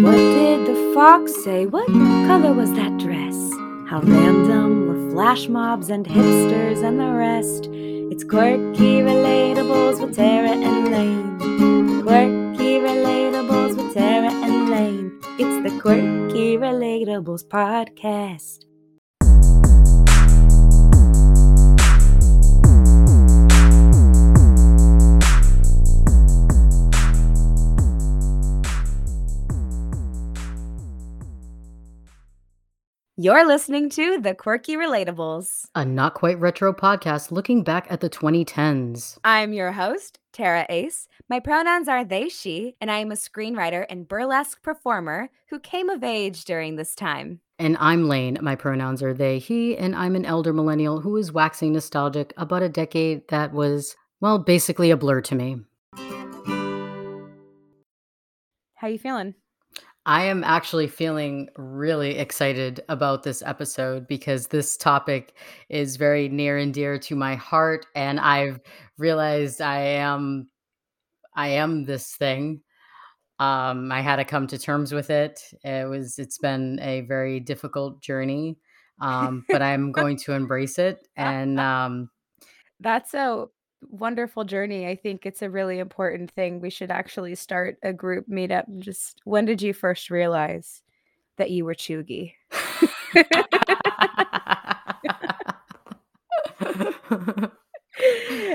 What did the fox say? What color was that dress? How random were flash mobs and hipsters and the rest? It's quirky relatables with Terra and Layne. Quirky relatables with Terra and Layne. It's the Quirky Relatables podcast. You're listening to The Quirky Relatables. A not quite retro podcast looking back at the 2010s. I'm your host, Terra Ace. My pronouns are they, she, and I am a screenwriter and burlesque performer who came of age during this time. And I'm Layne. My pronouns are they, he, and I'm an elder millennial who is waxing nostalgic about a decade that was, well, basically a blur to me. How you feeling? I am actually feeling really excited about this episode because this topic is very near and dear to my heart and I've realized I am I am this thing. Um I had to come to terms with it. It was it's been a very difficult journey. Um but I'm going to embrace it and um That's a wonderful journey. I think it's a really important thing. We should actually start a group meetup. Just when did you first realize that you were cheugy?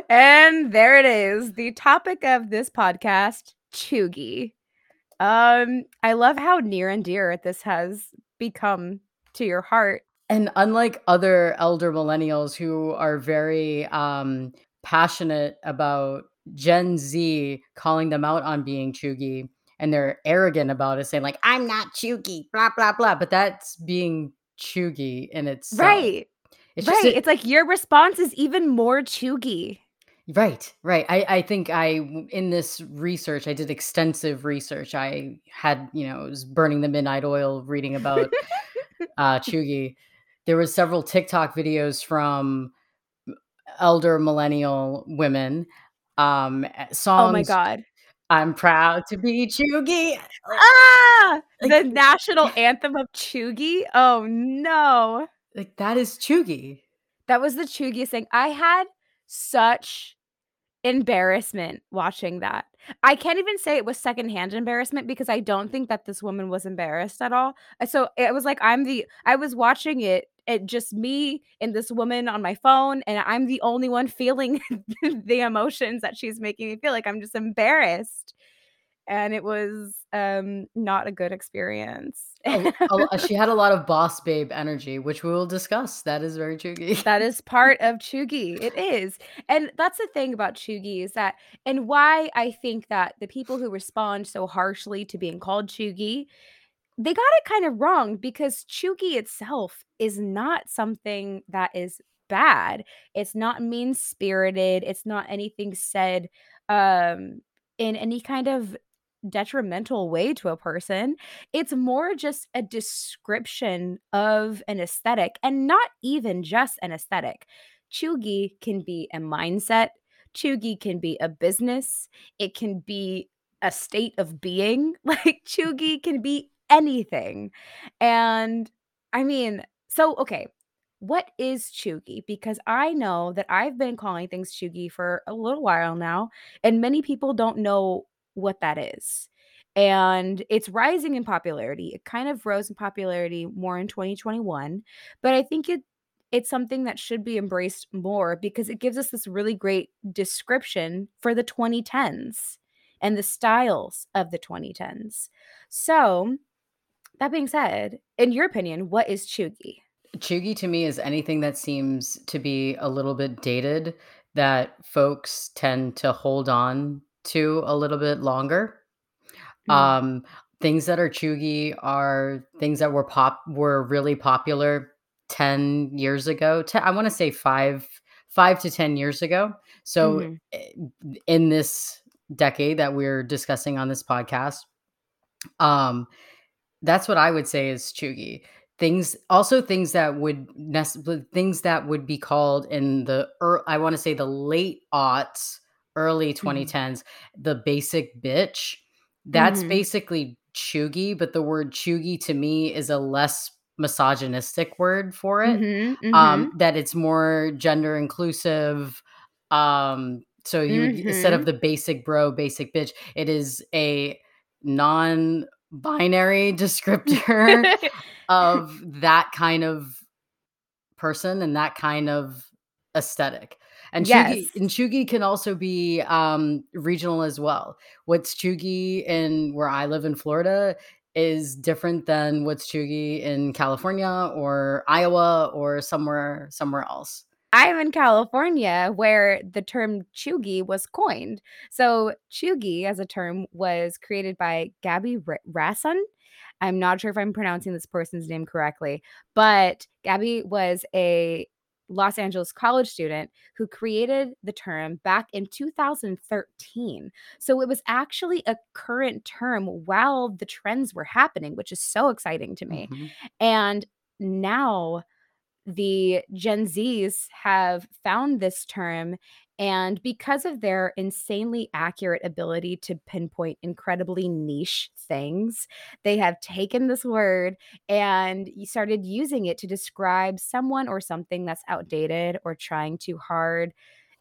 and there it is. The topic of this podcast, cheugy. Um, I love how near and dear this has become to your heart. And unlike other elder millennials who are very um, passionate about Gen Z calling them out on being cheugy, and they're arrogant about it, saying like, "I'm not cheugy," blah blah blah. But that's being cheugy in itself. Right. It's right. just a- it's like your response is even more cheugy. Right, right. I, I think I in this research, I did extensive research. I had, you know, it was burning the midnight oil reading about uh, cheugy. There was several TikTok videos from elder millennial women. Um, eh, songs. Oh my god. I'm proud to be cheugy. Ah! The national anthem of cheugy. Oh no. Like that is cheugy. That was the cheugiest thing. I had such embarrassment watching that. I can't even say it was secondhand embarrassment because I don't think that this woman was embarrassed at all. So it was like I'm the I was watching it it just me and this woman on my phone and I'm the only one feeling the emotions that she's making me feel like I'm just embarrassed. And it was um not a good experience. She had a lot of boss babe energy, which we will discuss. That is very cheugy. That is part of cheugy. It is. And that's the thing about cheugy is that, and why I think that the people who respond so harshly to being called cheugy, they got it kind of wrong because Cheugy itself is not something that is bad. It's not mean spirited. It's not anything said um, in any kind of detrimental way to a person. It's more just a description of an aesthetic and not even just an aesthetic. Cheugy can be a mindset, cheugy can be a business, it can be a state of being. Like cheugy can be anything. And I mean, so okay, what is cheugy? Because I know that I've been calling things cheugy for a little while now, and many people don't know what that is and it's rising in popularity. It kind of rose in popularity more in 2021, but I think it it's something that should be embraced more because it gives us this really great description for the 2010s and the styles of the 2010s. So, that being said, in your opinion, what is cheugy? Cheugy to me is anything that seems to be a little bit dated that folks tend to hold on to a little bit longer. Mm. Um, things that are cheugy are things that were pop were really popular 10 years ago. I want to say 5 5 to 10 years ago. So Mhm. eh, in this decade that we're discussing on this podcast, um that's what I would say is cheugy. Things also things that would things that would be called in the I want to say the late aughts, early 2010s, the basic bitch. That's Mhm. basically cheugy, but the word cheugy to me is a less misogynistic word for it. Mhm, Um, mhm. that it's more gender inclusive. Um, so you would instead of Mhm. the basic bro, basic bitch, it is a non-binary descriptor of that kind of person and that kind of aesthetic. And Yes. and cheugy can also be, um, regional as well. What's cheugy in where I live in Florida is different than what's cheugy in California or Iowa or somewhere somewhere else. I'm in California where the term cheugy was coined. So, cheugy as a term was created by Gabby Ra Rasson. I'm not sure if I'm pronouncing this person's name correctly, but Gabby was a Los Angeles college student who created the term back in 2013. So, it was actually a current term while the trends were happening, which is so exciting to me. Mhm. And now the Gen Zs have found this term, and because of their insanely accurate ability to pinpoint incredibly niche things, they have taken this word and started using it to describe someone or something that's outdated or trying too hard.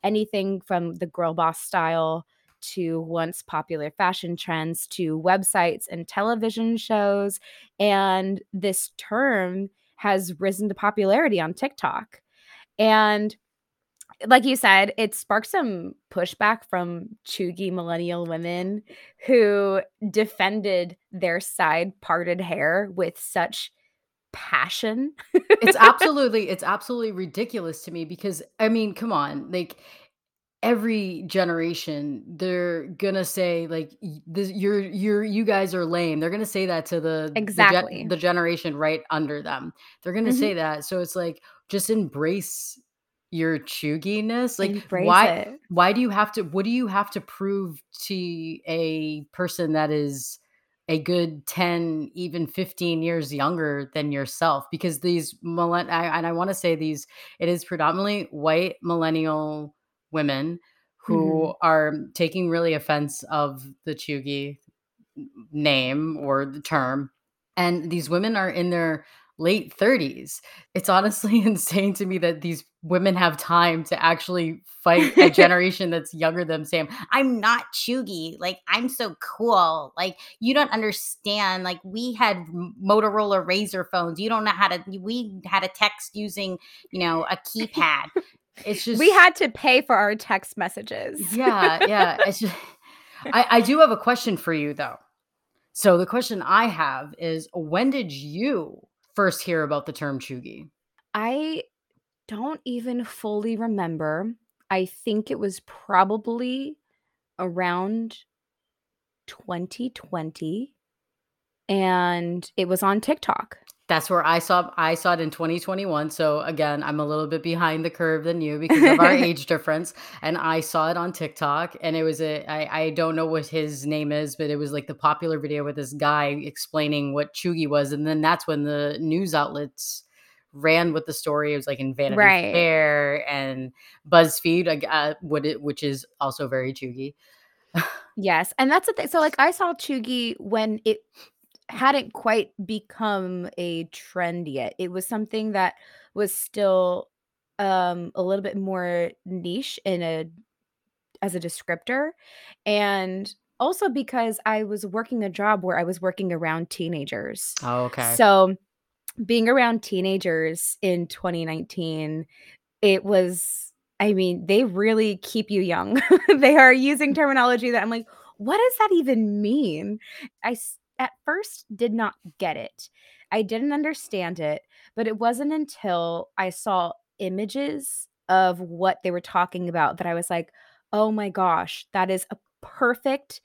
Anything from the girl boss style to once popular fashion trends to websites and television shows, and this term has risen to popularity on TikTok. And like you said, it sparked some pushback from cheugy millennial women who defended their side parted hair with such passion. It's absolutely it's absolutely ridiculous to me because, I mean, come on, like, every generation, they're gonna say, like, this "You're you're you guys are lame." They're gonna say that to the the gen Exactly. the generation right under them. They're gonna Mhm. say that, so it's like, just embrace your cheuginess. Like, Embrace why it. why do you have to what do you have to prove to a person that is a good 10, even 15 years younger than yourself? Because these millenn I and I wanna say these it is predominantly white millennial women who mm-hmm. are mm, taking really offense of the cheugy n name or the term, and these women are in their late 30s. It's honestly insane to me that these women have time to actually fight a generation that's younger than Sam. "I'm not cheugy, like, I'm so cool, like, you don't understand, like, we had Motorola Razr phones, you don't know how to we had to text using, you know, a keypad." It's just We had to pay for our text messages. Yeah, yeah, it's ju I I do have a question for you, though. So, the question I have is, when did you first hear about the term cheugy? I don't even fully remember. I think it was probably around 2020, and it was on TikTok. That's where I saw I saw it in 2021, so, again, I'm a little bit behind the curve than you because of our age difference, and I saw it on TikTok, and it was a I I don't know what his name is, but it was, like, the popular video with this guy explaining what cheugy was, and then that's when the news outlets ran with the story. It was, like, in Vanity Right. Fair and BuzzFeed, uh, what it which is also very cheugy. Yes, and that's the thing so, like, I saw cheugy when it hadn't quite become a trend yet. It was something that was still, um, a little bit more niche in a as a descriptor, and also because I was working a job where I was working around teenagers. Oh, okay. So, being around teenagers in 2019, it was I mean, they really keep you young. They are using terminology that I'm like, "What does that even mean?" I at first did not get it. I didn't understand it, but it wasn't until I saw images of what they were talking about that I was like, "Oh my gosh, that is a perfect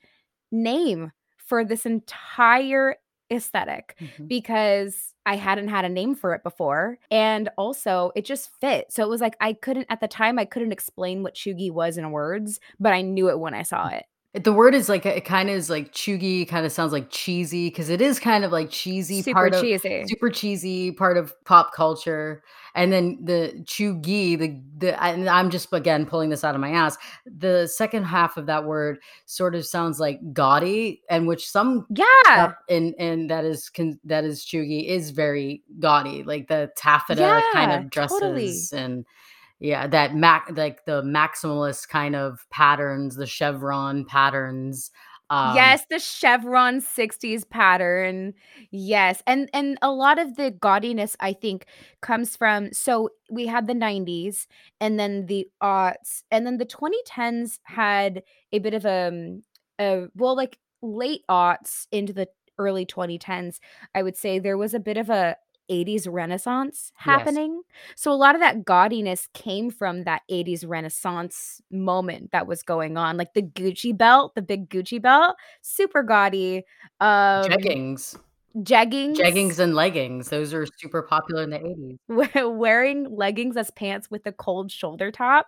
name for this entire aesthetic," Mhm. because I hadn't had a name for it before, and also it just fit. So, it was like I couldn't at the time, I couldn't explain what cheugy was in words, but I knew it when I saw it. The word is like it kinda is like cheugy, kinda sounds like cheesy because it is kind of like cheesy Super part of cheesy. super cheesy part of pop culture, and then the cheugy, the the and I'm just again pulling this out of my ass. The second half of that word sort of sounds like gaudy, and which some Yeah. and and that is can that is cheugy is very gaudy, like the taffeta kind Yeah, of totally. dresses and yeah, that mac like the maximalist kind of patterns, the chevron patterns, um Yes, the chevron '60s pattern. Yes, and and a lot of the gaudiness, I think, comes from so we had the '90s and then the aughts, and then the 2010s had a bit of, a, uh, well, like, late aughts into the early 2010s, I would say there was a bit of a '80s renaissance Yes. happening. So a lot of that gaudiness came from that '80s renaissance moment that was going on, like the Gucci belt, the big Gucci belt, super gaudy, um, Jeggings. jeggings. Jeggings and leggings, those are super popular in the '80s. Wearing leggings as pants with a cold shoulder top,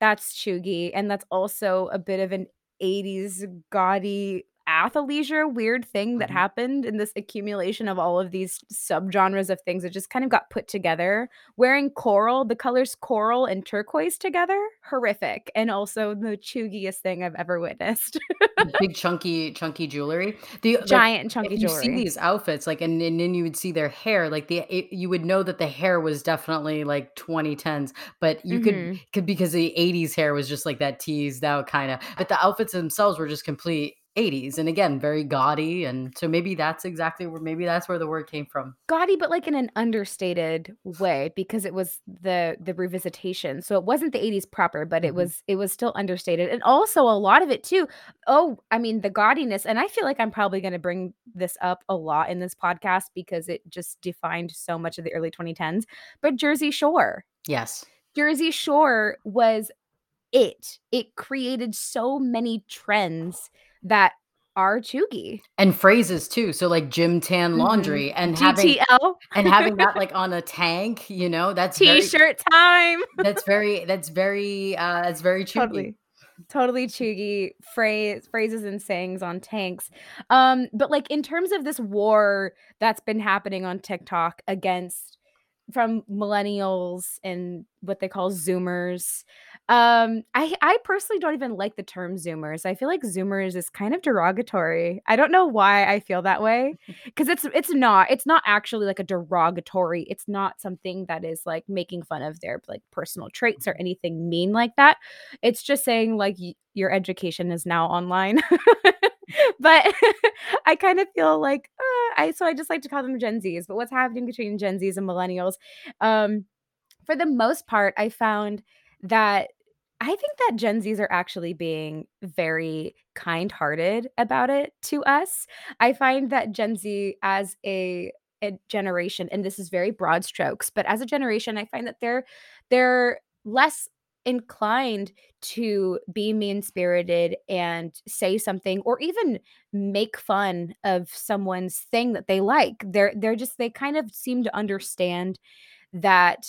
that's cheugy, and that's also a bit of an '80s gaudy athleisure weird thing that Mhm. happened in this accumulation of all of these subgenres of things that just kind of got put together. Wearing coral, the colors coral and turquoise together, horrific, and also the cheugiest thing I've ever witnessed. Big chunky chunky jewelry. The Giant and chunky if you see jewelry. these outfits, like, and and then you would see their hair, like, the it you would know that the hair was definitely, like, 2010s, but you could Mhm. could because the '80s hair was just like that teased out kinda, but the outfits themselves were just complete '80s, and again, very gaudy, and so maybe that's exactly where maybe that's where the word came from. Gaudy, but, like, in an understated way because it was the the revisitation, so it wasn't the '80s proper, but it Mhm. was it was still understated, and also a lot of it too oh, I mean, the gaudiness and I feel like I'm probably gonna bring this up a lot in this podcast because it just defined so much of the early 2010s, but Jersey Shore. Yes. Jersey Shore was it. It created so many trends that are cheugy. And phrases too, so, like, gym tan Mhm. laundry and having GTL. and having that, like, on a tank, you know, that's very T-shirt time. that's very that's very, uh, it's very cheugy. Totally. Totally cheugy phrase phrases and sayings on tanks. Um, but, like, in terms of this war that's been happening on TikTok against from millennials and what they call Zoomers, um, I I personally don't even like the term Zoomers. I feel like Zoomers is kind of derogatory. I don't know why I feel that way because it's it's not it's not actually, like, a derogatory it's not something that is, like, making fun of their, like, personal traits or Mhm. anything mean like that. It's just saying, like, y your education is now online. But I kind of feel like, uh, I so I just like to call them Gen Zs, but what's happening between Gen Zs and millennials? Um, for the most part, I found that I think that Gen Zs are actually being very kind-hearted about it to us. I find that Gen Z as a a generation and this is very broad strokes, but as a generation, I find that they're they're less inclined to be mean-spirited and say something or even make fun of someone's thing that they like. They're they're just they kind of seem to understand that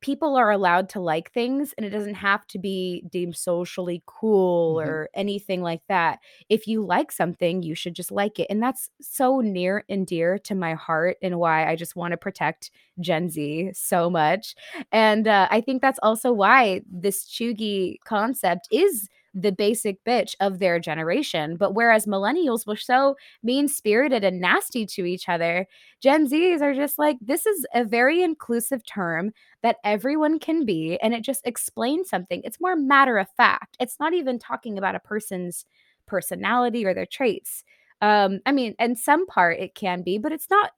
people are allowed to like things, and it doesn't have to be deemed socially cool Mhm. or anything like that. If you like something, you should just like it, and that's so near and dear to my heart and why I just wanna protect Gen Z so much, and, uh, I think that's also why this cheugy concept is the basic bitch of their generation, but whereas millennials were so mean-spirited and nasty to each other, Gen Zs are just like, "This is a very inclusive term that everyone can be," and it just explains something. It's more matter of fact. It's not even talking about a person's personality or their traits. Um, I mean, in some part it can be, but it's not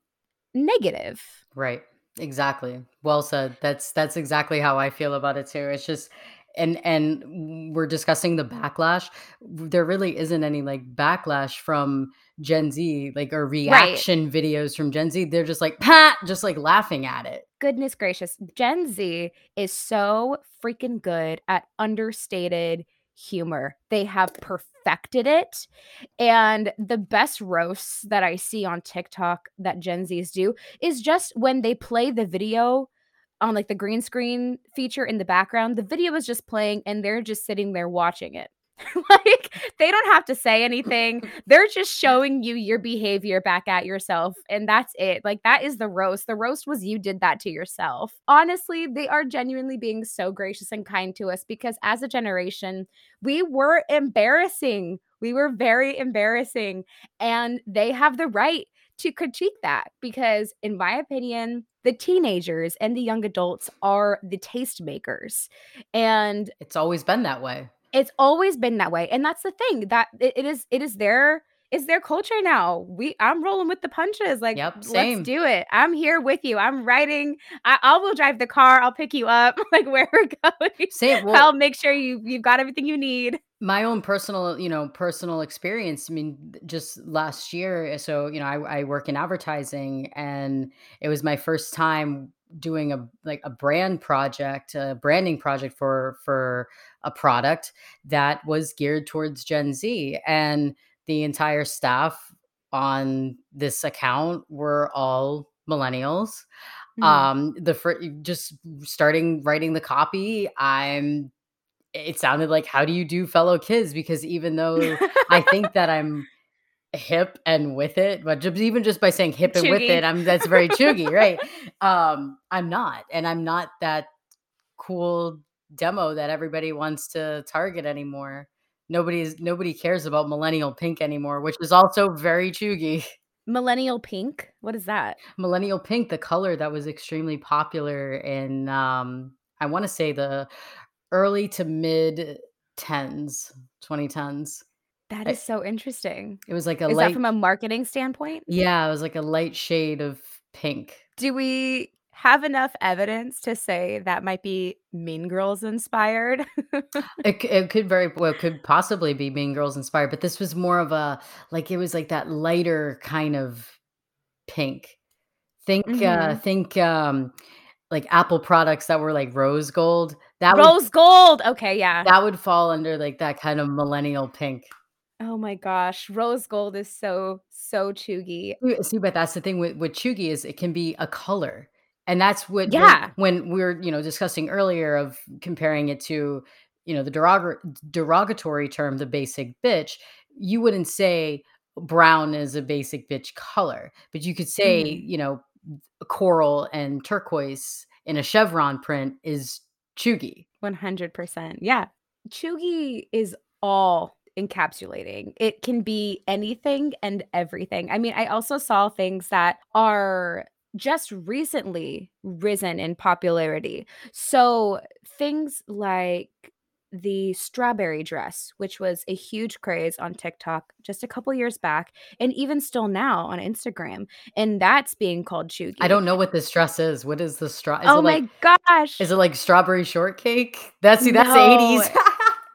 negative. Right. Exactly. Well said. That's that's exactly how I feel about it too. It's just and and we're discussing the backlash. There really isn't any, like, backlash from Gen Z, like, or Right. reaction videos from Gen Z. They're just like, pat Just, like, laughing at it. Goodness gracious. Gen Z is so freaking good at understated humor. They have perfected it, and the best roasts that I see on TikTok that Gen Zs do is just when they play the video on, like, the green screen feature in the background, the video is just playing, and they're just sitting there watching it. Like, they don't have to say anything. They're just showing you your behavior back at yourself. And that's it. Like, that is the roast. The roast was you did that to yourself. Honestly, they are genuinely being so gracious and kind to us because as a generation, we were embarrassing. We were very embarrassing. And they have the right to critique that because, in my opinion, the teenagers and the young adults are the tastemakers. And it's always been that way. It's always been that way. And that's the thing that it, it is, it is their it's their culture now. We I'm rolling with the punches. Like, yep, let's do it. I'm here with you. I'm riding. I, I will drive the car. I'll pick you up. Like where we're going. Same. Well, I'll make sure you you've got everything you need my own personal you know personal experience i mean just last year so you know I, I, work in advertising and it was my first time doing a like a brand project a branding project for for a product that was geared towards gen z and the entire staff on this account were all millennials mm-hmm. um the fr- just starting writing the copy i'm it sounded like how do you do fellow kids? Because even though i think that i'm hip and with it but just, even just by saying hip and with it i'm that's very cheugy right? Um i'm not and i'm not that cool demo that everybody wants to target anymore. Nobody's nobody cares about millennial pink anymore which is also very cheugy millennial pink? What is that? Millennial pink the color that was extremely popular in um i want to say the early to mid tens, 2010s. That is so interesting. It was like a is light that from a marketing standpoint? Yeah, it was like a light shade of pink. Do we have enough evidence to say that might be Mean Girls inspired? it, it could very well could possibly be Mean Girls inspired, but this was more of a like it was like that lighter kind of pink. Think uh, mm-hmm. uh think um like Apple products that were like rose gold. That rose would, gold. Okay, yeah. That would fall under like that kind of millennial pink. Oh my gosh, rose gold is so so cheugy. See, but that's the thing with with cheugy is it can be a color, and that's what yeah. When, when we are you know discussing earlier of comparing it to you know the derog- derogatory term, the basic bitch, you wouldn't say brown is a basic bitch color, but you could say mm-hmm. you know coral and turquoise in a chevron print is cheugy. 100%. Yeah. Cheugy is all encapsulating. It can be anything and everything. I mean, I also saw things that are just recently risen in popularity. So things like the strawberry dress, which was a huge craze on TikTok just a couple years back, and even still now on Instagram. And that's being called cheugy. I don't know what this dress is. What is the straw? Oh my like, gosh. Is it like strawberry shortcake? That's see, that's no. 80s.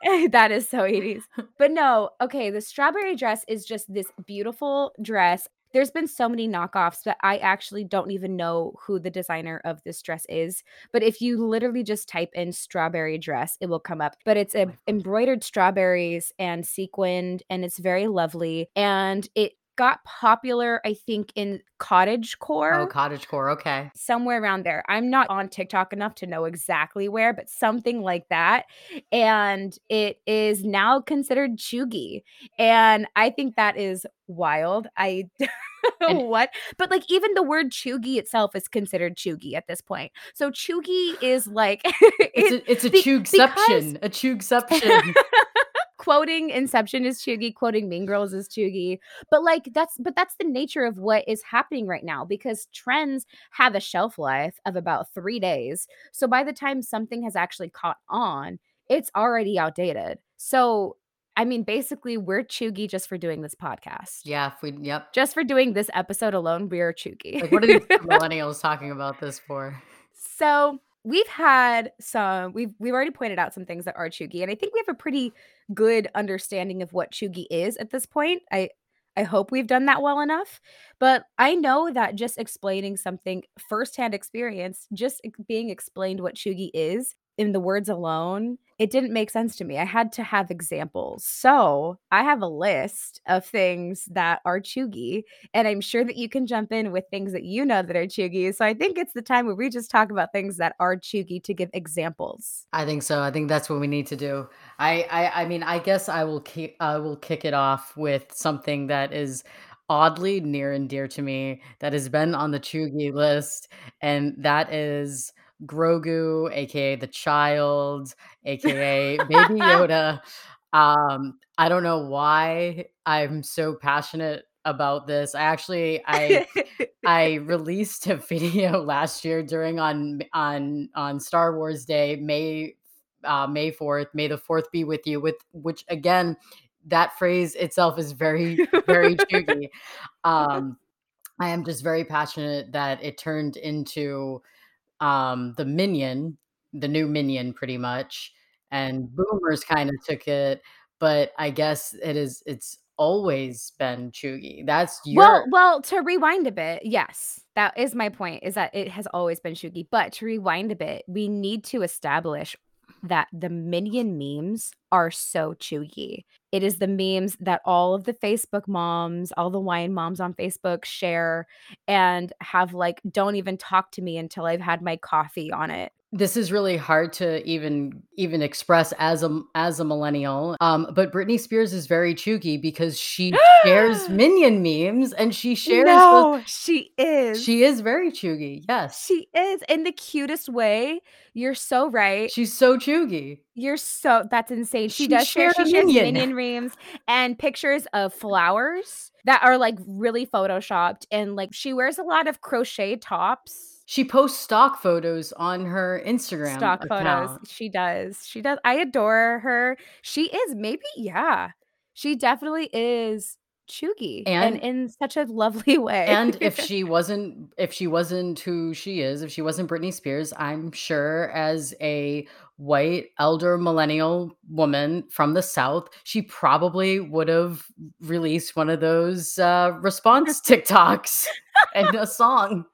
that is so 80s. But no, okay, the strawberry dress is just this beautiful dress there's been so many knockoffs that I actually don't even know who the designer of this dress is. But if you literally just type in strawberry dress, it will come up. But it's oh a, embroidered strawberries and sequined, and it's very lovely. And it got popular, I think, in cottage oh, core. Oh, cottage core. Okay. Somewhere around there. I'm not on TikTok enough to know exactly where, but something like that. And it is now considered cheugy. And I think that is wild. I what? But like even the word cheugy itself is considered cheugy at this point. So cheugy is like it's, a, it's a be, chugception. A chugception quoting Inception is cheugy, quoting Mean Girls is cheugy. But like that's but that's the nature of what is happening right now because trends have a shelf life of about 3 days. So by the time something has actually caught on, it's already outdated. So I mean, basically, we're cheugy just for doing this podcast. Yeah, if we, yep. Just for doing this episode alone, we're cheugy. Like, what are these millennials talking about this for? So we've had some we've we've already pointed out some things that are cheugy and i think we have a pretty good understanding of what cheugy is at this point. I i hope we've done that well enough but i know that just explaining something firsthand experience just being explained what cheugy is in the words alone it didn't make sense to me. I had to have examples. So I have a list of things that are cheugy, and I'm sure that you can jump in with things that you know that are cheugy. So I think it's the time where we just talk about things that are cheugy to give examples. I think so. I think that's what we need to do. I I, I mean, I guess I will kick I will kick it off with something that is oddly near and dear to me that has been on the cheugy list, and that is Grogu, aka the child, aka Baby Yoda. Um, I don't know why I'm so passionate about this. I actually I I released a video last year during on on on Star Wars Day, May uh, May 4th, May the 4th be with you, with which again, that phrase itself is very, very cheugy. Um, I am just very passionate that it turned into um, the minion, the new minion, pretty much, and boomers kind of took it, but I guess it is it's always been cheugy. That's Well your well, to rewind a bit, yes, that is my point, is that it has always been cheugy, but to rewind a bit, we need to establish that the minion memes are so cheugy. It is the memes that all of the Facebook moms, all the wine moms on Facebook share and have like, "Don't even talk to me until I've had my coffee" on it. This is really hard to even even express as a as a millennial, um, but Britney Spears is very cheugy because she shares minion memes and she shares those No, she is. She is very cheugy, yes. She is in the cutest way. You're so right. She's so cheugy. You're so that's insane. She She does share she shares minion. minion memes and pictures of flowers that are, like, really photoshopped, and, like, she wears a lot of crochet tops. She posts stock photos on her Instagram Stock photos. She does. She does. I adore her. She is maybe yeah. She definitely is cheugy and And in such a lovely way. and if she wasn't if she wasn't who she is, if she wasn't Britney Spears, I'm sure as a white elder millennial woman from the South, she probably would have released one of those uh, response TikToks and a song.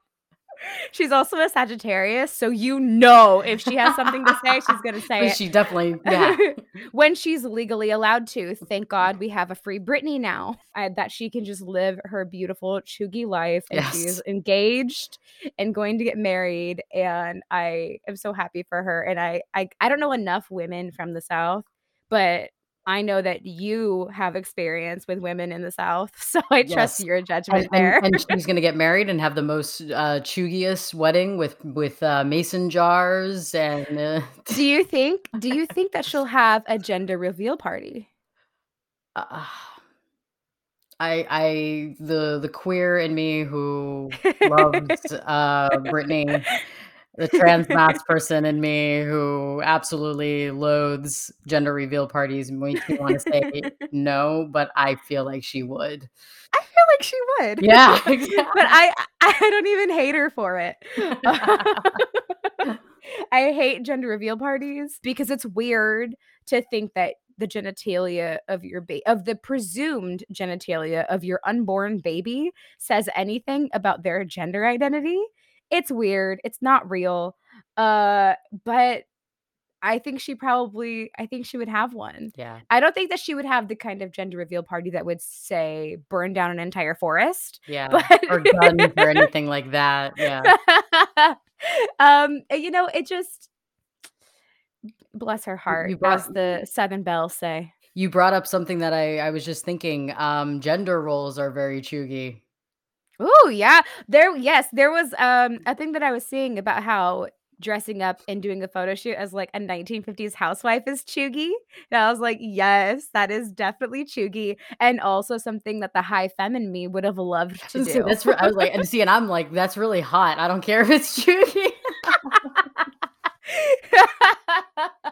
She's also a Sagittarius, so you know if she has something to say, she's gonna say it. She definitely, yeah. when she's legally allowed to. Thank God we have a free Britney now, uh, that she can just live her beautiful cheugy life, and Yes. engaged and going to get married, and I am so happy for her. And I, I, I don't know enough women from the South, but I know that you have experience with women in the South, so I trust your judgment and there. and she's gonna get married and have the most, uh, cheugiest wedding with with, uh, mason jars and, uh Do you think do you think that she'll have a gender reveal party? Uh, I I the the queer in me who loves, uh, Britney, the trans masc person in me who absolutely loathes gender reveal parties makes me wanna say no, but I feel like she would. I feel like she would. Yeah, But I I don't even hate her for it. I hate gender reveal parties because it's weird to think that the genitalia of your baby of the presumed genitalia of your unborn baby says anything about their gender identity. It's weird, it's not real, uh, but I think she probably I think she would have one. Yeah. I don't think that she would have the kind of gender reveal party that would, say, burn down an entire forest, Yeah, but or guns or anything like that, yeah. um, you know, it just bless her heart, you brought as the Southern belles say. you brought up something that I I was just thinking, um, gender roles are very cheugy. Ooh, yeah. There yes, there was, um, a thing that I was seeing about how dressing up and doing a photo shoot as, like, a 1950s housewife is cheugy, and I was like, "Yes, that is definitely cheugy," and also something that the high femme in me would have loved to So do. that's re I was like and see, and I'm like, "That's really hot, I don't care if it's cheugy."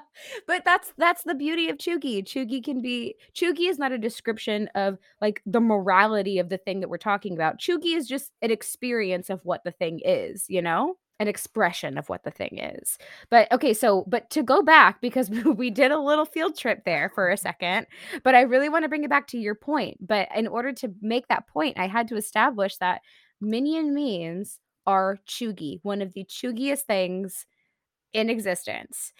But that's that's the beauty of cheugy. Cheugy can be cheugy is not a description of, like, the morality of the thing that we're talking about. Cheugy is just an experience of what the thing is, you know? An expression of what the thing is. But, okay, so but to go back because we did a little field trip there for a second, but I really wanna bring it back to your point, but in order to make that point, I had to establish that minion memes are cheugy, one of the cheugiest things in existence.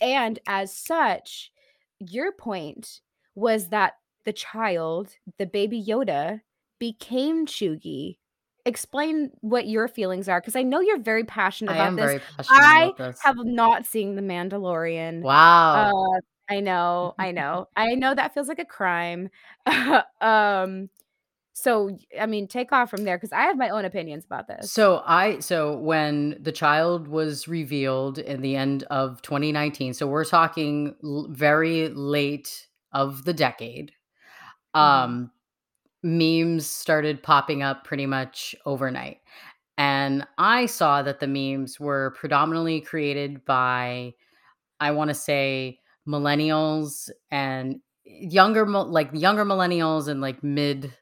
And as such, your point was that the child, the baby Yoda, became cheugy. Explain what your feelings are because I know you're very passionate I about am this. very passionate I about this. have not seen The Mandalorian. Wow. Uh, I know, I know. I know that feels like a crime. um, so I mean, take off from there because I have my own opinions about this. So I so when the child was revealed in the end of 2019, so we're talking l- very late of the decade. Mhm. Um memes started popping up pretty much overnight. And I saw that the memes were predominantly created by I want to say millennials and younger like younger millennials and like mid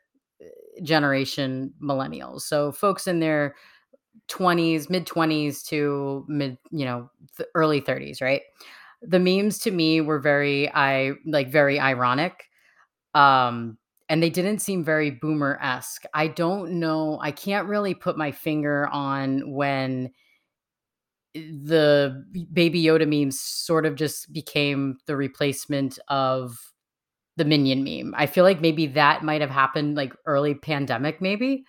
generation millennials. So folks in their 20s, mid 20s to mid, you know, th- early 30s, right? The memes to me were very I like very ironic. Um and they didn't seem very boomer-esque. I don't know, I can't really put my finger on when the baby Yoda memes sort of just became the replacement of the minion meme. I feel like maybe that might have happened like early pandemic maybe.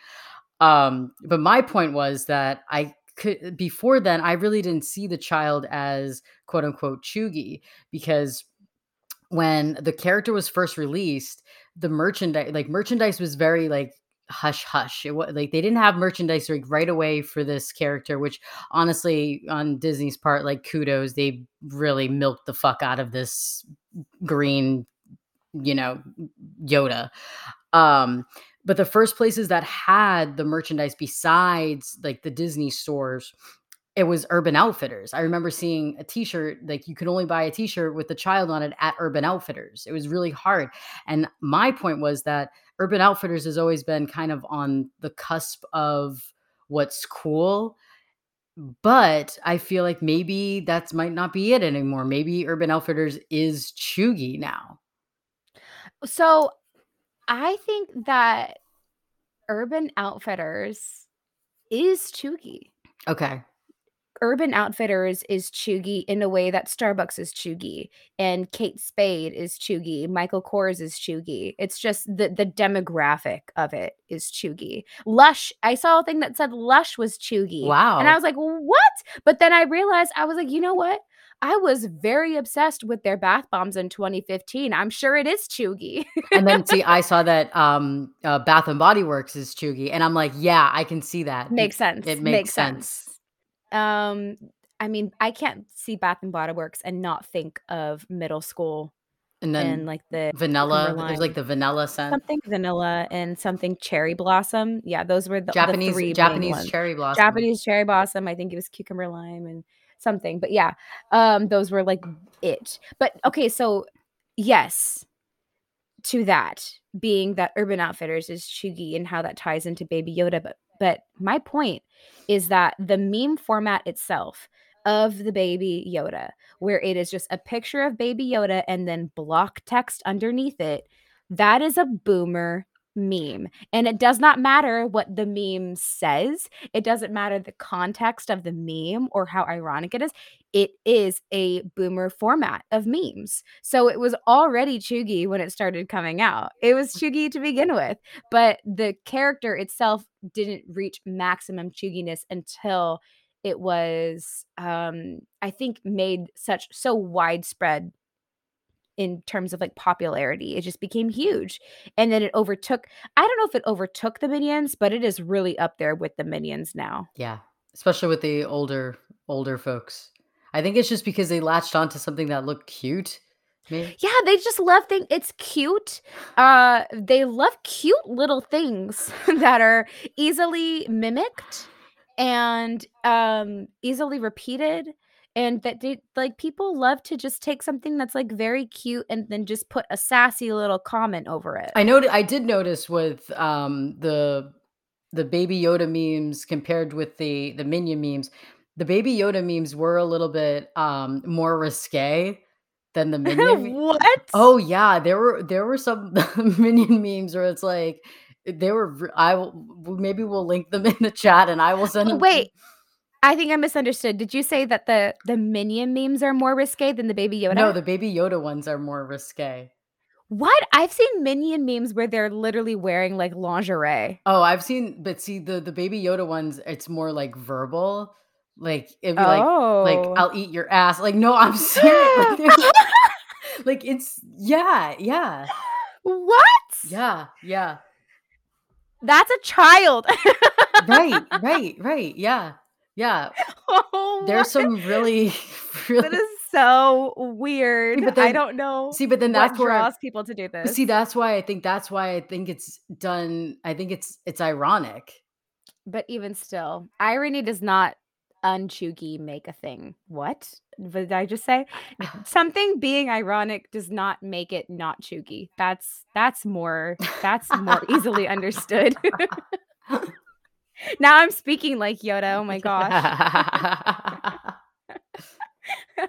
Um but my point was that I could before then I really didn't see the child as quote unquote cheugy because when the character was first released, the merchandise like merchandise was very like hush hush. It was like they didn't have merchandise like right away for this character, which honestly on Disney's part, like kudos, they really milked the fuck out of this green, you know, Yoda. Um, but the first places that had the merchandise besides like the Disney stores it was Urban Outfitters. I remember seeing a t-shirt like you could only buy a t-shirt with the child on it at Urban Outfitters. It was really hard. And my point was that Urban Outfitters has always been kind of on the cusp of what's cool. But I feel like maybe that's might not be it anymore. Maybe Urban Outfitters is cheugy now. So I think that Urban Outfitters is cheugy. Okay. Urban Outfitters is cheugy in a way that Starbucks is cheugy, and Kate Spade is cheugy, Michael Kors is cheugy. It's just the the demographic of it is cheugy. Lush, I saw a thing that said Lush was cheugy, Wow. and I was like, "What?" But then I realized I was like, "You know what? I was very obsessed with their bath bombs in 2015. I'm sure it is cheugy." And then see, I saw that um uh, Bath and Body Works is cheugy, and I'm like, yeah, I can see that. Makes sense. It makes Makes sense. sense. Um, I mean, I can't see Bath and Body Works and not think of middle school And then and like the vanilla, there's like the vanilla scent. Something vanilla and something cherry blossom. Yeah, those were the, the Japanese main Japanese cherry blossom. Japanese cherry blossom. I think it was cucumber lime and something. But yeah, um, those were like it. But okay, so yes, to that being that Urban Outfitters is cheugy and how that ties into Baby Yoda. But but my point is that the meme format itself of the Baby Yoda, where it is just a picture of Baby Yoda and then block text underneath it, that is a boomer meme. And it does not matter what the meme says. It doesn't matter the context of the meme or how ironic it is. It is a boomer format of memes. So it was already cheugy when it started coming out. It was cheugy to begin with, but the character itself didn't reach maximum cheuginess until it was um I think made such so widespread in terms of like popularity. It just became huge. And then it overtook I don't know if it overtook the Minions, but it is really up there with the Minions now. Yeah, especially with the older older folks. I think it's just because they latched onto something that looked cute. Maybe. Yeah, they just love things. It's cute. Uh they love cute little things that are easily mimicked and um easily repeated and that they like people love to just take something that's like very cute and then just put a sassy little comment over it. I know I did notice with um the the baby Yoda memes compared with the the Minion memes, the baby Yoda memes were a little bit um more risque than the Minion. what? Oh yeah, there were there were some Minion memes where it's like they were. I will maybe we'll link them in the chat and I will send. Them- wait. I think I misunderstood. Did you say that the the Minion memes are more risque than the Baby Yoda? No, the Baby Yoda ones are more risque. What? I've seen Minion memes where they're literally wearing, like, lingerie. Oh, I've seen but see the the Baby Yoda ones, it's more, like, verbal, like, it'd be like like, Oh. "I'll eat your ass," like, no, I'm serious, like, like, it's yeah, yeah, What? yeah, yeah. That's a child. Right, right, right, yeah, yeah. Oh, There's what? some really, That really is so weird. But I don't know see, but then that's where draws people to do but see, that's why I think that's why I think it's done I think it's it's ironic. But even still, irony does not un-cheugy make a thing. What? What did I just say? Something being ironic does not make it not cheugy. That's that's more that's more easily understood. Now I'm speaking like Yoda, oh my gosh.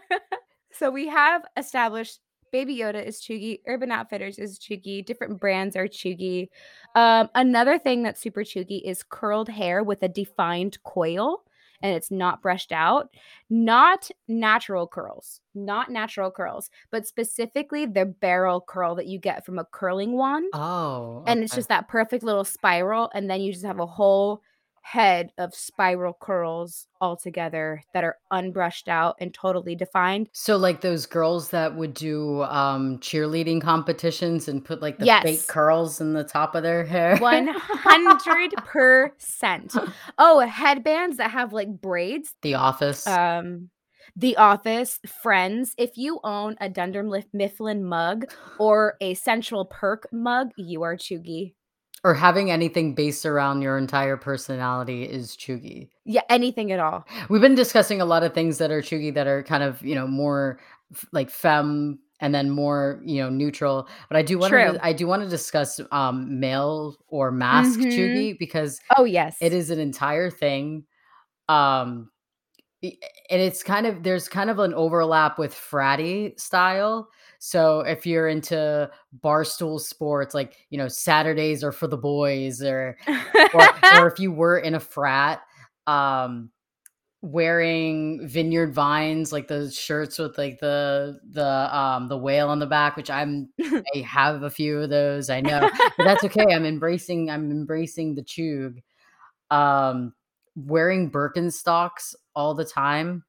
So we have established Baby Yoda is cheugy, Urban Outfitters is cheugy, different brands are cheugy. Um, another thing that's super cheugy is curled hair with a defined coil, and it's not brushed out. Not natural curls, not natural curls, but specifically the barrel curl that you get from a curling wand. Oh, And it's just that perfect little spiral, and then you just have a whole head of spiral curls all together that are unbrushed out and totally defined. So, like, those girls that would do, um, cheerleading competitions and put, like, the fake curls in the top of their hair? 100%. Oh, headbands that have, like, braids. The Office. Um, The Office, Friends. If you own a Dunder Mifflin mug or a Central Perk mug, you are cheugy. Or having anything based around your entire personality is cheugy. Yeah, anything at all. We've been discussing a lot of things that are cheugy that are kind of, you know, more f like femme and then more, you know, neutral. But I do wanna I do wanna discuss, um, male or masc cheugy because Oh, yes. it is an entire thing. Um, and it's kind of there's kind of an overlap with fratty style. So if you're into barstool sports, like, you know, Saturdays are for the boys or or or if you were in a frat, um, wearing Vineyard Vines, like those shirts with, like, the the, um, the whale on the back, which I'm I have a few of those, I know, but that's okay, I'm embracing I'm embracing the cheug. Um, wearing Birkenstocks all the time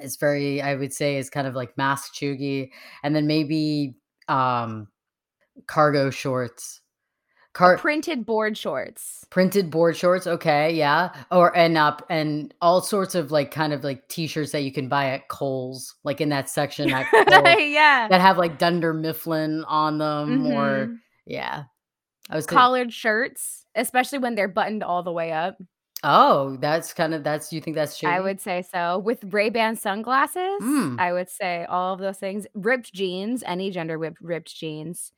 is very I would say is kind of like masc cheugy, and then maybe, um, cargo shorts. Car Printed board shorts. Printed board shorts, okay, yeah, or and up and all sorts of, like, kind of, like, t-shirts that you can buy at Kohl's, like, in that section at Kohl's Yeah. that have, like, Dunder Mifflin on them or Mhm. yeah. I was Collared shirts, especially when they're buttoned all the way up. Oh, that's kinda that's you think that's I would say so. With Ray-Ban sunglasses, Mm. I would say all of those things. Ripped jeans, any gender whipped ripped jeans.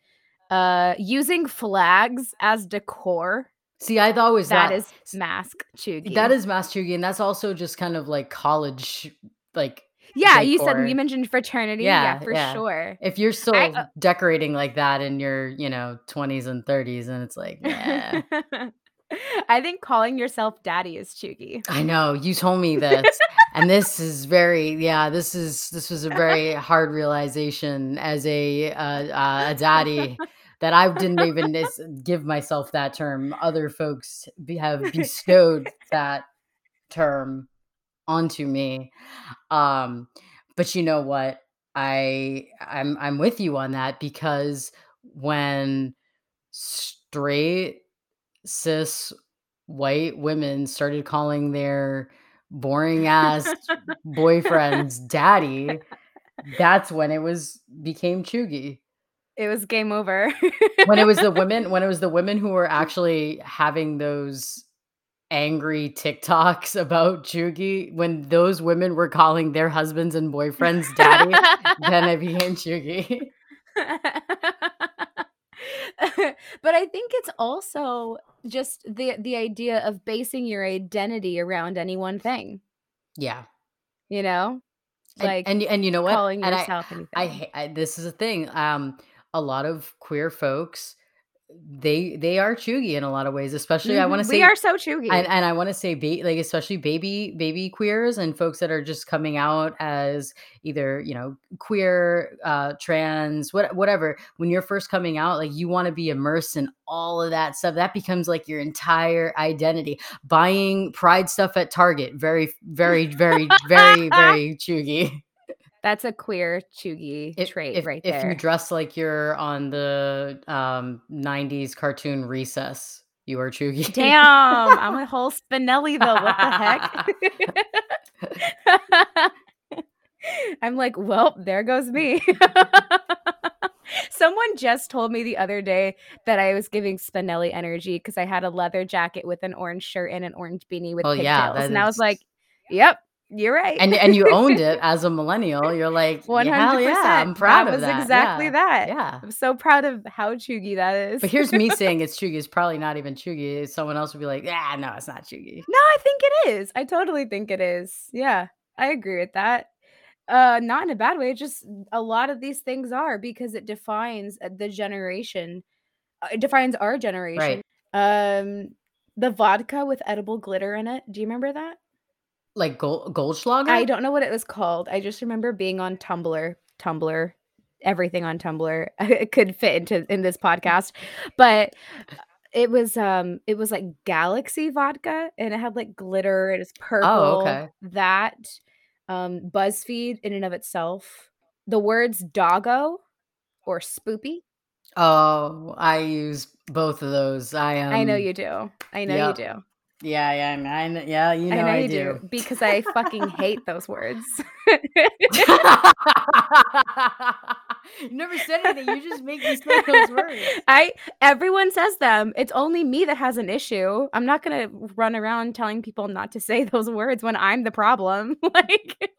Uh, using flags as decor. See, I thought was That that is masc that That is cheugy, and that's also just kind of like college, like, Yeah, you said you decor. mentioned fraternity. Yeah, Yeah, for yeah. sure. If you're still uh decorating like that in your, you know, 20s and 30s, and it's like, "Yeah." I think calling yourself daddy is cheugy. I know, you told me this, and this is very yeah, this is this was a very hard realization as a, uh, uh, a daddy that I didn't even give myself that term. Other folks be have bestowed that term onto me. Um, but you know what? I I'm I'm with you on that because when straight cis white women started calling their boring ass boyfriends daddy, that's when it was became cheugy. It was game over. When it was the women when it was the women who were actually having those angry TikToks about cheugy, when those women were calling their husbands and boyfriends daddy, then it became cheugy. But I think it's also just the the idea of basing your identity around any one thing. Yeah. You know? And Like, and and you know what? calling And I yourself I anything. ha I this is a thing, um, a lot of queer folks they they are cheugy in a lot of ways, especially I wanna say we are so cheugy. and and I wanna say ba like, especially baby baby queers and folks that are just coming out as either, you know, queer, uh, trans, what whatever. When you're first coming out, like, you wanna be immersed in all of that stuff. That becomes, like, your entire identity. Buying pride stuff at Target, very, very, very, very, very cheugy. That's a queer cheugy If trait if right if you dress like you're on the, um, 90s cartoon Recess, you are cheugy. Damn, I'm a whole Spinelli though. what the heck? I'm like, "Well, there goes me." Someone just told me the other day that I was giving Spinelli energy because I had a leather jacket with an orange shirt and an orange beanie with yeah, pigtails, that and I was like, "Yep, you're right." And and you owned it as a millennial. You're like, one "Yeah, hundred hell yeah. I'm proud That of was that." Was exactly Yeah, that. yeah. I'm so proud of how cheugy that is. But here's me saying it's cheugy, it's probably not even cheugy. Someone else would be like, "Ah, no, it's not cheugy." No, I think it is. I totally think it is. Yeah, I agree with that. Uh, not in a bad way, just a lot of these things are because it defines, uh, the generation. Uh, it defines our generation. Right. Um, the vodka with edible glitter in it, do you remember that? Like Gol I don't know what it was called. I just remember being on Tumblr Tumblr, everything on Tumblr. It could fit into in this podcast, but, uh, it was, um, it was like Galaxy vodka, and it had, like, glitter, and it's Oh, purple. okay. That, um, BuzzFeed in and of itself. The words "doggo" or "spoopy" Oh, I use both of those. I I know you do. I know you do. Yeah, yeah, I kn yeah, you I know know I you do, do. because I fucking hate those words. You never said anything, you just make me say those words. I everyone says them. It's only me that has an issue. I'm not gonna run around telling people not to say those words when I'm the problem. Like,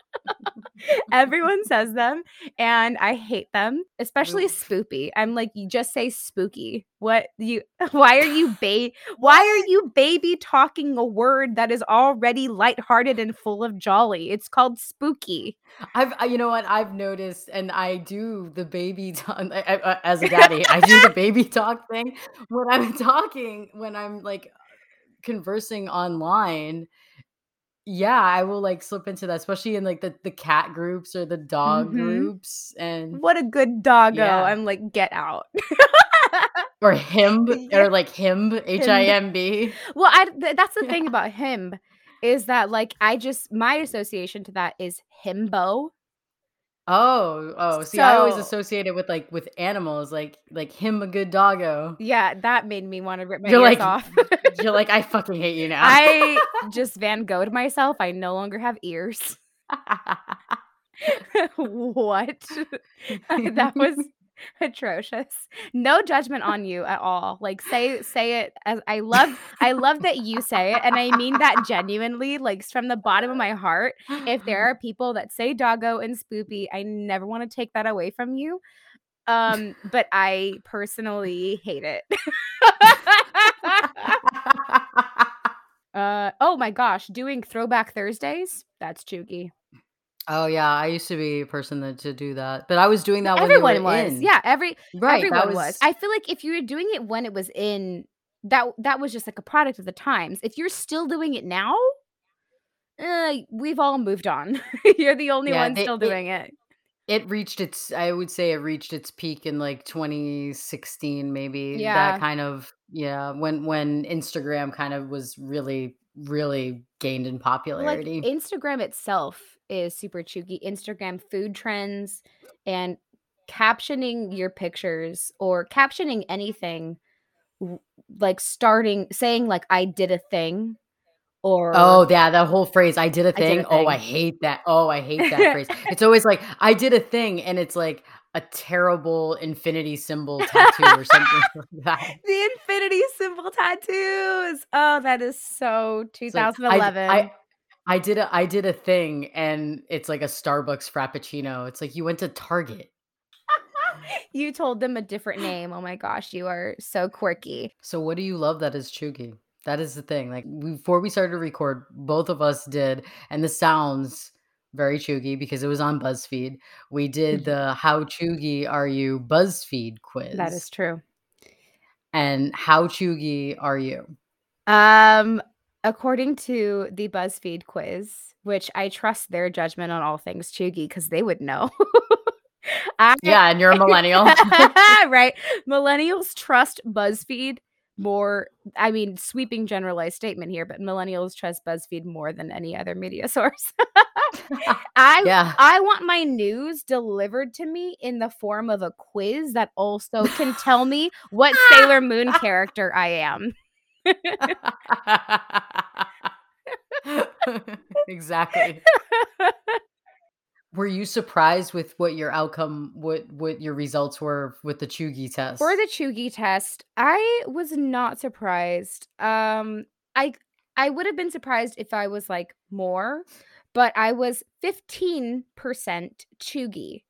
everyone says them, and I hate them, especially spoopy. I'm like, "You just say spooky." What you why are you ba why are you baby talking a word that is already lighthearted and full of jolly? It's called spooky. I've you know what? I've noticed, and I do the baby ta I I uh, as a daddy, I do the baby talk thing when I'm talking, when I'm, like, conversing online. Yeah, I will, like, slip into that, especially in, like, the the cat groups or the dog Mhm. groups, and What a good doggo. Yeah. I'm like, "Get out." Or him Yeah. or like himb, Himb. H-I-M-B. Well, I th that's the thing about him is that, like, I just my association to that is himbo. Oh, oh, see, I always So associate it with, like with animals, like like, "Him a good doggo." Yeah, that made me wanna rip my You're ears like off. you're like, "I fucking hate you now." I just Van Gogh'd myself, I no longer have ears. What? That was atrocious. No judgment on you at all. Like, say say it as I love I love that you say it, and I mean that genuinely, like, from the bottom of my heart. If there are people that say doggo and spoopy, I never wanna take that away from you. Um, but I personally hate it. Uh, oh my gosh, doing Throwback Thursdays? That's cheugy. Oh, yeah, I used to be a person that to do that, but I was doing that when they were Everyone was. in. Yeah, every Right, that everyone was. was I feel like if you were doing it when it was in, that that was just, like, a product of the times. If you're still doing it now uh, we've all moved on. You're the only Yeah, one still it doing it. it reached its I would say it reached its peak in, like, 2016, maybe, that Yeah. kind of yeah, when when Instagram kind of was really, really gained in Like, popularity. Instagram itself is super cheugy. Instagram food trends and captioning your pictures or captioning anything, like, starting saying, like, "I did a thing," or Oh, yeah, that whole phrase, "I did a "I did a thing." Oh, I hate that. Oh, I hate that phrase. It's always like, "I did a thing," and it's, like, a terrible infinity symbol tattoo or something like that. The infinity symbol tattoos! Oh, that is so 2011. Like, "I. I I did a I did a thing," and it's like a Starbucks Frappuccino. It's like, "You went to Target." You told them a different name. Oh my gosh, you are so quirky. So what do you love that is cheugy? That is the thing, like, before we started to record, both of us did and this sounds very cheugy because it was on BuzzFeed. We did Mhm. the "How cheugy are you?" BuzzFeed quiz. That is true. And how cheugy are you? Um, according to the BuzzFeed quiz, which I trust their judgment on all things cheugy because they would know. I, Yeah, and you're a millennial. right. Millennials trust BuzzFeed more. I mean, sweeping generalized statement here, but millennials trust BuzzFeed more than any other media source. I yeah. I want my news delivered to me in the form of a quiz that also can tell me what Sailor Moon character I am. exactly. Were you surprised with what your outcome what what your results were with the cheugy test? For the cheugy test, I was not surprised. Um I I would have been surprised if I was like more, but I was 15% cheugy.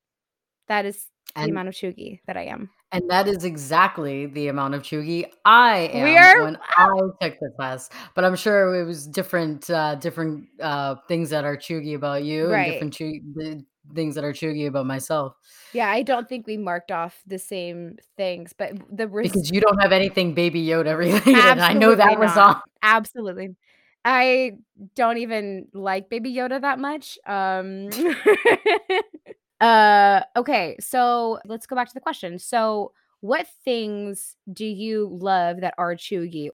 That is the and amount of cheugy that I am. And that is exactly the amount of cheugy I We am are when I took the test. But I'm sure it was different uh different uh things that are cheugy about you and right. different cheu- the things that are cheugy about myself. Yeah, I don't think we marked off the same things, but the res- Because you don't have anything Baby Yoda related. I know that was on. Absolutely. I don't even like Baby Yoda that much. Um uh okay, so let's go back to the question. So, what things do you love that are cheugy?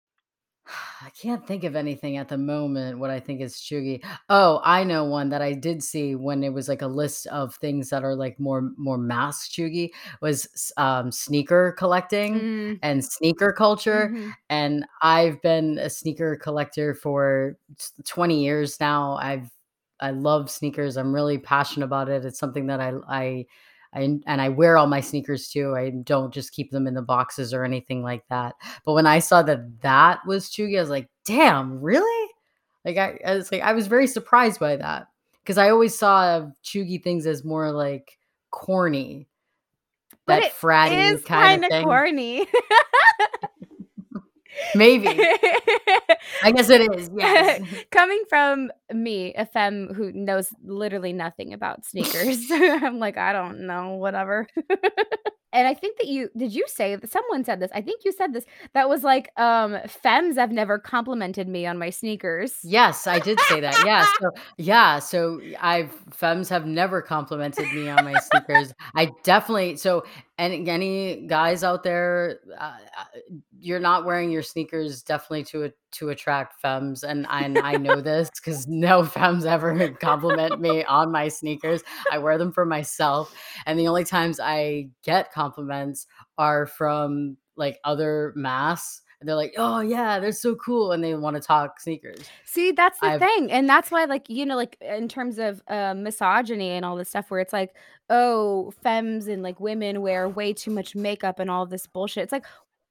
I can't think of anything at the moment what I think is cheugy. Oh, I know one that I did see when it was like a list of things that are like more more masc cheugy was um, sneaker collecting Mm, and sneaker culture. mhm. And I've been a sneaker collector for 20 years now. I've I love sneakers. I'm really passionate about it. It's something that I I I, and I wear all my sneakers too. I don't just keep them in the boxes or anything like that. But when I saw that that was Cheugy, I was like, "Damn, really?" Like I, I was like, I was very surprised by that because I always saw Cheugy things as more like corny, But that fratty is kind of kind of thing. corny. Maybe I guess it is. Yes. Coming from me, a femme who knows literally nothing about sneakers, I'm like, I don't know, whatever. and I think that you did you say that someone said this? I think you said this that was like, um, femmes have never complimented me on my sneakers. Yes, I did say that. Yeah. So yeah, so I've femmes have never complimented me on my sneakers. I definitely so and any guys out there, uh, uh, you're not wearing your sneakers definitely to to attract femmes, and I, and I know this because no femmes ever compliment me on my sneakers. I wear them for myself, and the only times I get compliments are from like other masc they're like, "Oh yeah, they're so cool," and they want to talk sneakers. See, that's the I've thing, and that's why, like, you know, like, in terms of, uh, misogyny and all this stuff where it's like, "Oh, femmes and, like, women wear way too much makeup and all this bullshit." It's like,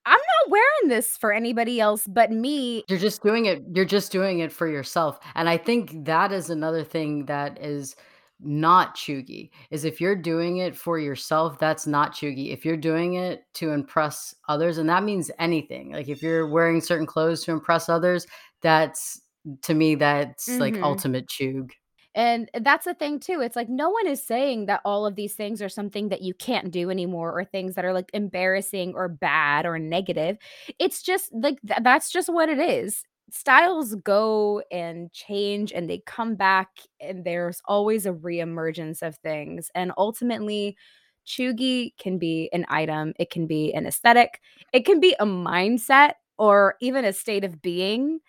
I'm not wearing this for anybody else but me. you're just doing it you're just doing it for yourself, and I think that is another thing that is not cheugy, is if you're doing it for yourself, that's not cheugy. If you're doing it to impress others, and that means anything, like, if you're wearing certain clothes to impress others, that's to me, that's, like, Mhm. ultimate cheug. And that's the thing too. It's like no one is saying that all of these things are something that you can't do anymore or things that are like embarrassing or bad or negative. It's just like th- that's just what it is. Styles go and change and they come back and there's always a reemergence of things. And ultimately Cheugy can be an item, it can be an aesthetic, it can be a mindset or even a state of being.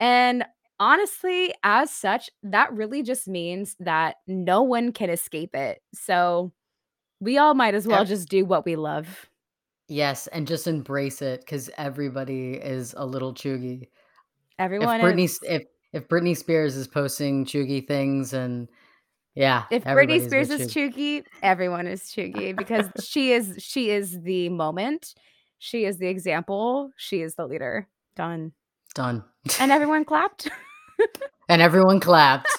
And Honestly, as such, that really just means that no one can escape it. So, we all might as well just do what we love. yes, and just embrace it because everybody is a little cheugy. If Britney is if if Britney Spears is posting cheugy things and yeah, if Britney Spears is cheugy, everyone is cheugy because she is she is the moment. She is the example. She is the leader. Done. Done. And everyone clapped. And everyone clapped.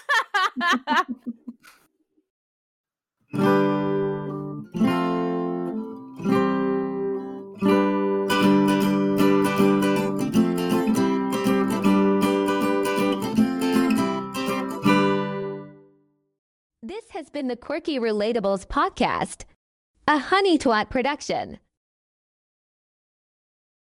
has been the Quirky Relatables podcast, a Honey Twat production.